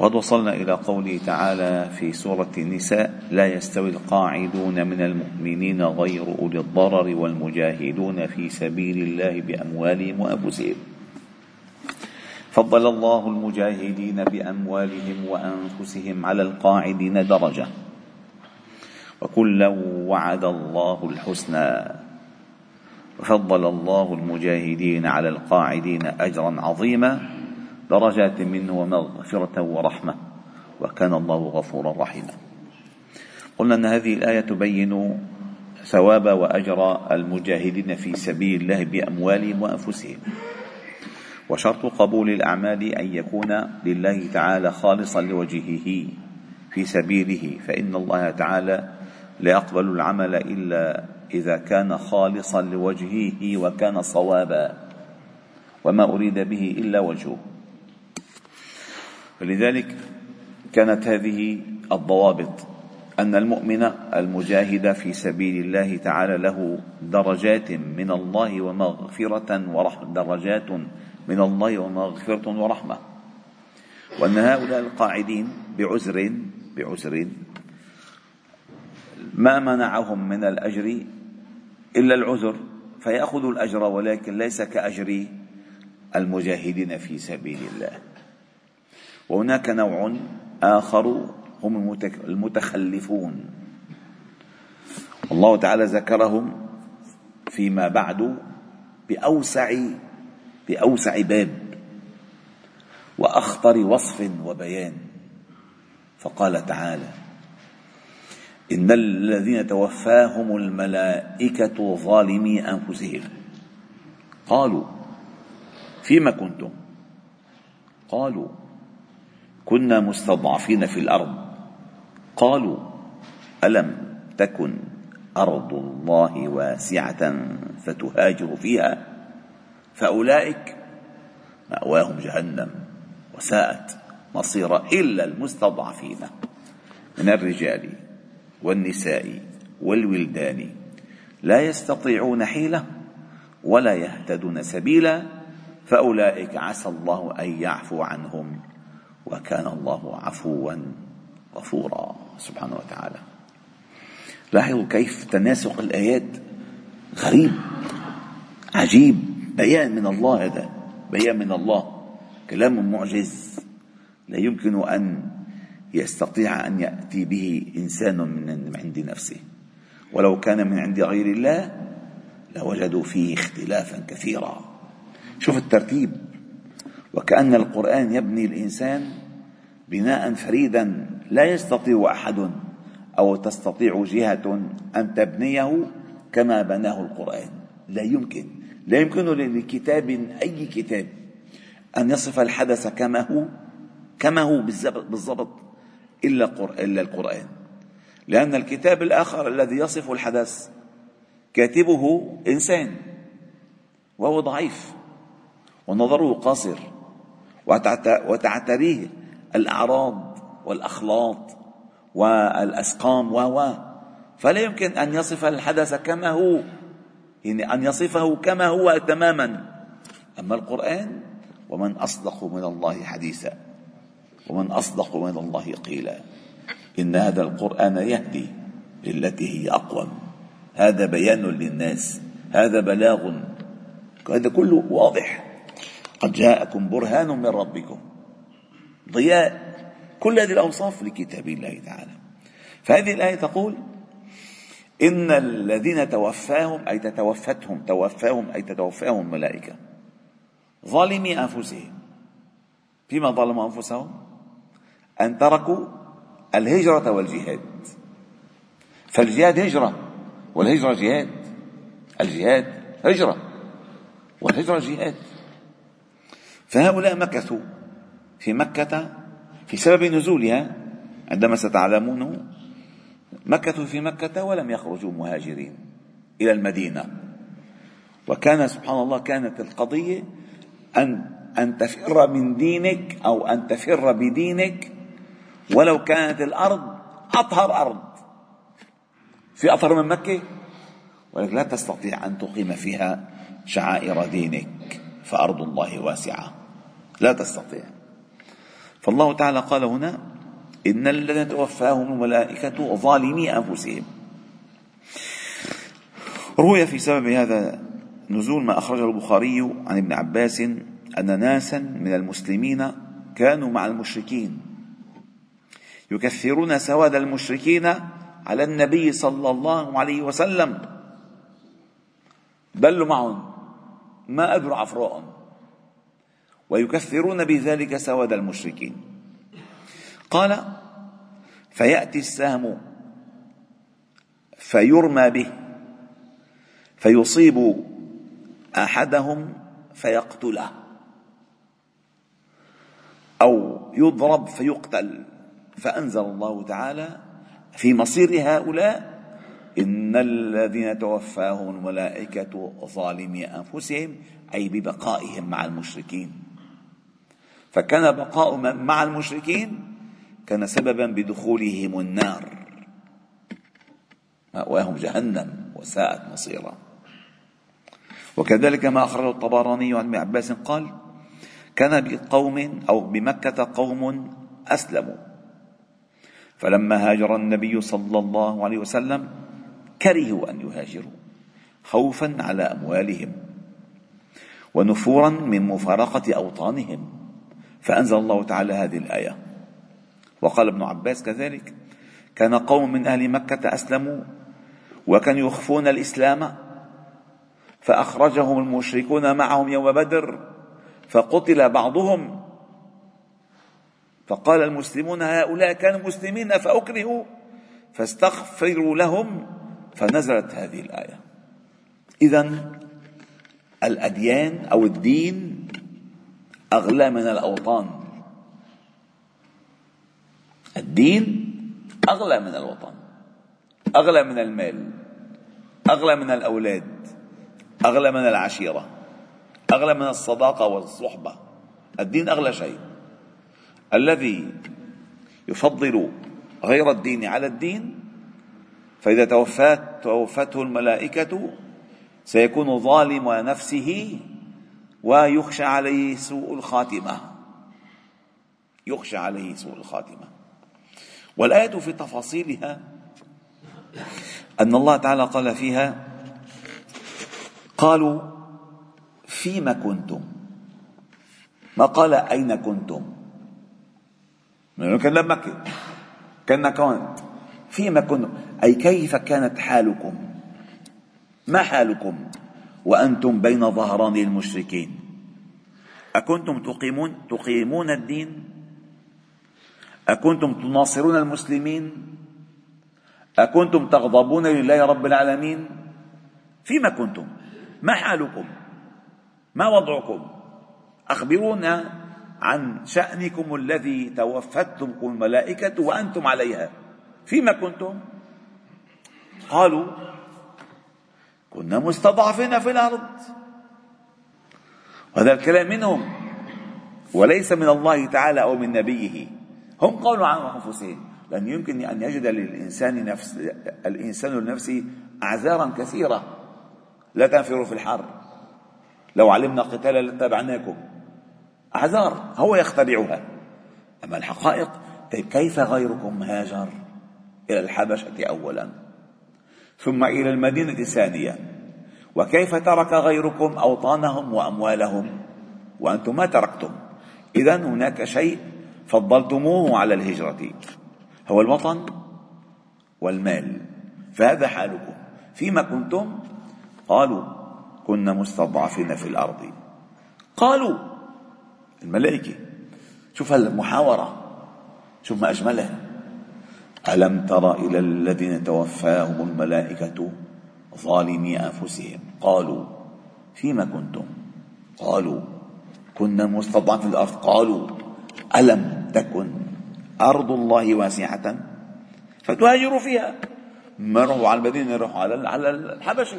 وقد وصلنا إلى قوله تعالى في سورة النساء لا يستوي القاعدون من المؤمنين غير أولي الضرر والمجاهدون في سبيل الله بأموالهم وأنفسهم. فضل الله المجاهدين بأموالهم وأنفسهم على القاعدين درجة. وكلا وعد الله الحسنى. وفضل الله المجاهدين على القاعدين أجرا عظيما. درجات منه ومغفرة ورحمة وكان الله غفورا رحيما. قلنا أن هذه الآية تبين ثواب وأجر المجاهدين في سبيل الله بأموالهم وأنفسهم. وشرط قبول الأعمال أن يكون لله تعالى خالصا لوجهه في سبيله فإن الله تعالى لا يقبل العمل إلا إذا كان خالصا لوجهه وكان صوابا وما أريد به إلا وجهه. فلذلك كانت هذه الضوابط أن المؤمن المجاهد في سبيل الله تعالى له درجات من الله ومغفرة ورحمة درجات من الله ومغفرة ورحمة. وأن هؤلاء القاعدين بعذر بعذر ما منعهم من الأجر إلا العذر فيأخذوا الأجر ولكن ليس كأجر المجاهدين في سبيل الله. وهناك نوع آخر هم المتخلفون. الله تعالى ذكرهم فيما بعد بأوسع بأوسع باب وأخطر وصف وبيان. فقال تعالى إن الذين توفاهم الملائكة ظالمي أنفسهم. قالوا فيما كنتم؟ قالوا كنا مستضعفين في الأرض. قالوا ألم تكن أرض الله واسعة فتهاجر فيها؟ فأولئك مأواهم جهنم وساءت مصيرا إلا المستضعفين. من الرجال والنساء والولدان لا يستطيعون حيلة ولا يهتدون سبيلا فأولئك عسى الله أن يعفو عنهم. وكان الله عفوا غفورا. سبحانه وتعالى. لاحظوا كيف تناسق الآيات. غريب. عجيب. بيان من الله هذا. بيان من الله. كلام معجز. لا يمكن أن يستطيع أن يأتي به إنسان من عند نفسه. ولو كان من عند غير الله لوجدوا فيه اختلافا كثيرا. شوف الترتيب. وكأن القرآن يبني الإنسان بناء فريدا لا يستطيع أحد أو تستطيع جهة أن تبنيه كما بناه القرآن. لا يمكن. لا يمكن لكتاب أي كتاب أن يصف الحدث كما هو كما هو بالضبط إلا إلا القرآن. لأن الكتاب الآخر الذي يصف الحدث كاتبه إنسان وهو ضعيف ونظره قاصر وتعتريه الأعراض والأخلاط والأسقام و فلا يمكن أن يصف الحدث كما هو يعني أن يصفه كما هو تماما. أما القرآن ومن أصدق من الله حديثا ومن أصدق من الله قيلا. إن هذا القرآن يهدي للتي هي أقوم. هذا بيان للناس هذا بلاغ. هذا كله واضح. قد جاءكم برهان من ربكم. ضياء. كل هذه الأوصاف لكتاب الله تعالى. فهذه الآية تقول إن الذين توفاهم أي تتوفتهم توفاهم أي تتوفاهم الملائكة ظالمي أنفسهم. فيما ظلموا أنفسهم؟ أن تركوا الهجرة والجهاد. فالجهاد هجرة والهجرة جهاد. الجهاد هجرة والهجرة جهاد. فهؤلاء مكثوا. في مكة في سبب نزولها عندما ستعلمونه مكثوا في مكة ولم يخرجوا مهاجرين إلى المدينة. وكان سبحان الله كانت القضية أن أن تفر من دينك أو أن تفر بدينك ولو كانت الأرض أطهر أرض في أطهر من مكة ولكن لا تستطيع أن تقيم فيها شعائر دينك فأرض الله واسعة. لا تستطيع. فالله تعالى قال هنا إن الذين توفاهم الملائكة ظالمي أنفسهم. روي في سبب هذا نزول ما أخرجه البخاري عن ابن عباس أن ناسا من المسلمين كانوا مع المشركين. يكثرون سواد المشركين على النبي صلى الله عليه وسلم. بلوا معهم ما أدروا عفراءهم. ويكثرون بذلك سواد المشركين. قال فيأتي السهم فيرمى به فيصيب أحدهم فيقتله أو يضرب فيقتل. فأنزل الله تعالى في مصير هؤلاء إن الذين توفاهم الملائكة ظالمي أنفسهم أي ببقائهم مع المشركين. فكان بقاء مع المشركين كان سببا بدخولهم النار. مأواهم جهنم وساءت مصيرا. وكذلك ما أخرجه الطبراني عن ابن عباس قال كان بقوم أو بمكة قوم أسلموا. فلما هاجر النبي صلى الله عليه وسلم كرهوا أن يهاجروا خوفا على أموالهم ونفورا من مفارقة أوطانهم. فأنزل الله تعالى هذه الآية. وقال ابن عباس كذلك كان قوم من أهل مكة أسلموا وكانوا يخفون الإسلام فأخرجهم المشركون معهم يوم بدر فقتل بعضهم. فقال المسلمون هؤلاء كانوا مسلمين فأكرهوا فاستغفروا لهم. فنزلت هذه الآية. إذا الأديان أو الدين أغلى من الأوطان. الدين أغلى من الوطن أغلى من المال أغلى من الأولاد أغلى من العشيرة أغلى من الصداقة والصحبة. الدين أغلى شيء. الذي يفضل غير الدين على الدين فإذا توفات توفته الملائكة سيكون ظالم نفسه ويخشى عليه سوء الخاتمة. يخشى عليه سوء الخاتمة. والآية في تفاصيلها أن الله تعالى قال فيها قالوا فيما كنتم؟ ما قال أين كنتم؟ كان مكة كان كانت فيما كنتم؟ أي كيف كانت حالكم؟ ما حالكم؟ وأنتم بين ظهران المشركين. أكنتم تقيمون تقيمون الدين؟ أكنتم تناصرون المسلمين؟ أكنتم تغضبون لله رب العالمين؟ فيما كنتم؟ ما حالكم؟ ما وضعكم؟ أخبرونا عن شأنكم الذي توفتمكم الملائكة وأنتم عليها. فيما كنتم؟ قالوا كنا مستضعفين في الأرض. هذا الكلام منهم وليس من الله تعالى أو من نبيه. هم قالوا عن أنفسهم. لأن يمكن أن يجد للإنسان نفس الإنسان النفسي أعذارا كثيرة. لا تنفروا في الحر. لو علمنا قتالا لاتبعناكم. أعذار هو يخترعها. أما الحقائق كيف غيركم هاجر إلى الحبشة أولا؟ ثم إلى المدينة ثانية وكيف ترك غيركم أوطانهم وأموالهم؟ وأنتم ما تركتم. إذا هناك شيء فضلتموه على الهجرة. هو الوطن والمال. فهذا حالكم. فيما كنتم؟ قالوا كنا مستضعفين في الأرض. قالوا الملائكة. شوف المحاورة. شوف ما أجملها. ألم تر إلى الذين توفاهم الملائكة ظالمي أنفسهم؟ قالوا فيما كنتم؟ قالوا كنا مستضعفين في الأرض. قالوا ألم تكن أرض الله واسعة؟ فتهاجروا فيها. ما يروحوا على المدينة يروحوا على على الحبشة.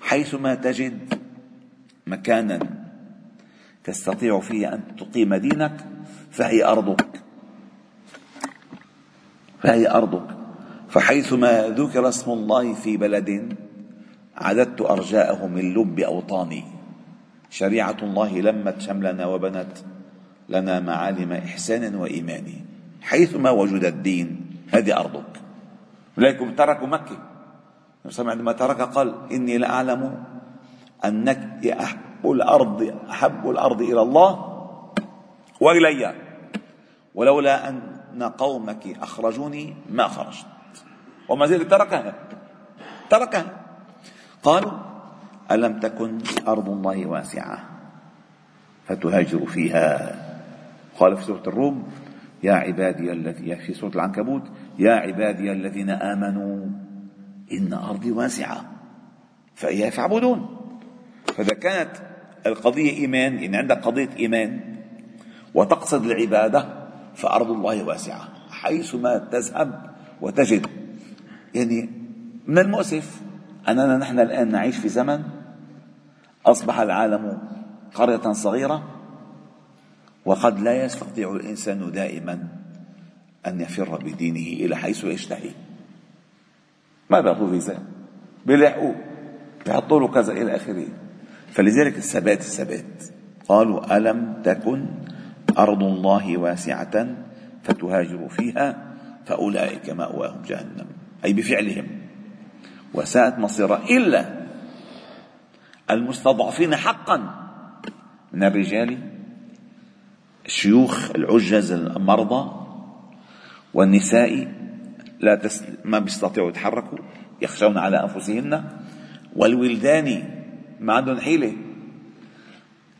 حيثما تجد مكانا تستطيع فيه أن تقيم دينك فهي أرضك. فهي أرضك. فحيثما ذكر اسم الله في بلد عددت أرجاءه من لب أوطاني. شريعة الله لمت شملنا وبنت لنا معالم إحسان وإيمان. حيثما وجد الدين هذه أرضك. ولكن تركوا مكة. عندما ترك قال إني لأعلم أنك أحب الأرض أحب الأرض إلى الله وإلي. ولولا أن قومك أخرجوني ما خرجت. وما زال تركها. تركها. قالوا ألم تكن أرض الله واسعة؟ فتهاجر فيها. قال في سورة الروم يا عبادي الذي في سورة العنكبوت يا عبادي الذين آمنوا إن أرضي واسعة. فإياي فاعبدون. فإذا كانت القضية إيمان يعني عندك قضية إيمان وتقصد العبادة فأرض الله واسعة حيثما تذهب وتجد. يعني من المؤسف أننا نحن الآن نعيش في زمن أصبح العالم قرية صغيرة وقد لا يستطيع الإنسان دائما أن يفر بدينه إلى حيث يشتهي. ما بيعطوه فيزا بيلاحقوه بيحطوا له كذا إلى آخره. فلذلك الثبات الثبات. قالوا ألم تكن أرض الله واسعة فتهاجروا فيها فأولئك مأواهم جهنم. أي بفعلهم. وساءت مصيرا إلا المستضعفين حقا من الرجال الشيوخ العجز المرضى والنساء لا. ما بيستطيعوا يتحركوا يخشون على أنفسهن والولدان ما عندهم حيلة.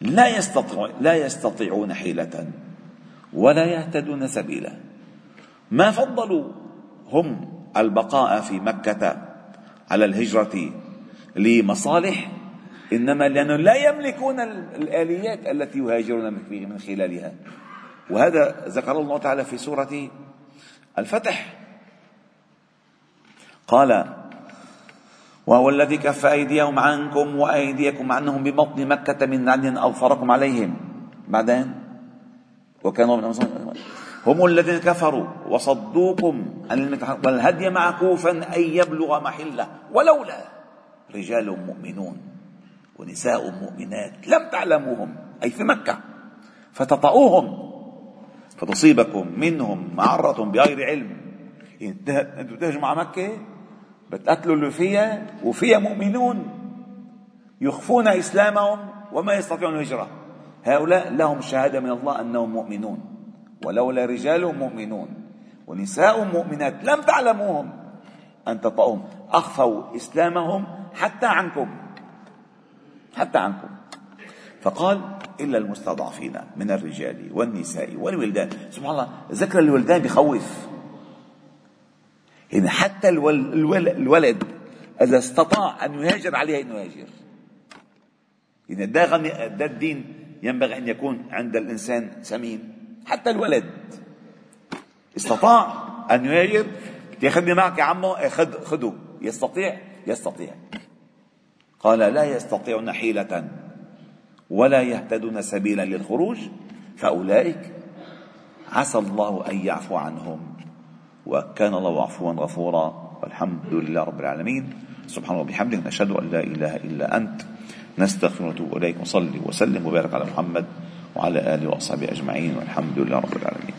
لا يستطيع لا يستطيعون حيلة ولا يهتدون سبيلا. ما فضلوا هم البقاء في مكة على الهجرة لمصالح إنما لأنهم لا يملكون الآليات التي يهاجرون من خلالها. وهذا ذكر الله تعالى في سورة الفتح. قال وهو الذي كف أيديهم عنكم وأيديكم عنهم ببطن مكة من عدن أظفركم عليهم. بعدين؟ وكانوا من هم الذين كفروا وصدوكم عن والهدي معكوفا أن يبلغ محلة. ولولا رجال مؤمنون ونساء مؤمنات لم تعلموهم. أي في مكة. فتطؤوهم فتصيبكم منهم معرة بغير علم. إنتوا تهجموا على مكة؟ بتقتلوا اللي فيها وفيها مؤمنون يخفون إسلامهم وما يستطيعون الهجرة. هؤلاء لهم شهادة من الله أنهم مؤمنون ولولا رجال مؤمنون ونساء مؤمنات لم تعلموهم أن تطؤهم أخفوا إسلامهم حتى عنكم حتى عنكم. فقال إلا المستضعفين من الرجال والنساء والولدان. سبحان الله ذكر الولدان بخوف. يعني حتى الولد إذا استطاع أن يهاجر عليه أن يهاجر. يعني ده, ده الدين ينبغي أن يكون عند الإنسان سمين. حتى الولد استطاع أن يهاجر. ياخذني معك يا عمو خذ خذه. يستطيع؟ يستطيع. قال لا يستطيعون حيلة ولا يهتدون سبيلا للخروج. فأولئك عسى الله أن يعفو عنهم. وكان الله عفوا غفورا والحمد لله رب العالمين. سبحان الله وبحمدك نشهد أن لا إله إلا أنت. نستغفر ونتوب إليك وصلي وسلم وبارك على محمد وعلى آله وأصحابه أجمعين والحمد لله رب العالمين.